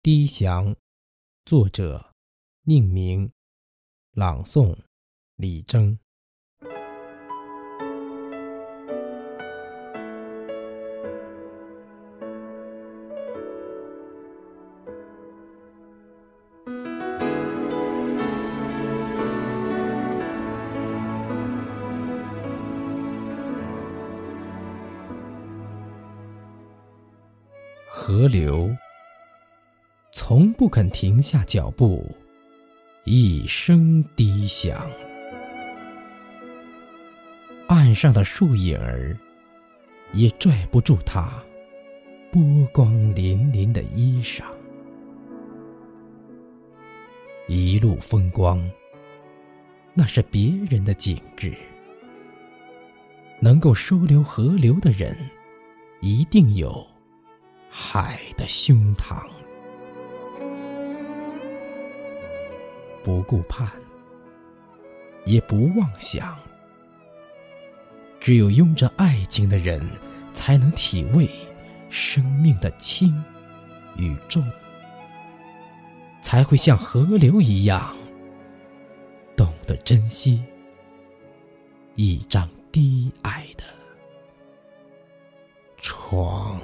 低翔，作者：宁明，朗诵：李征。河流。从不肯停下脚步，一声低响。岸上的树影儿也拽不住它波光粼粼的衣裳。一路风光，那是别人的景致。能够收留河流的人，一定有海的胸膛。不顾盼，也不妄想。只有拥着爱情的人，才能体味生命的轻与重，才会像河流一样，懂得珍惜一张低矮的床。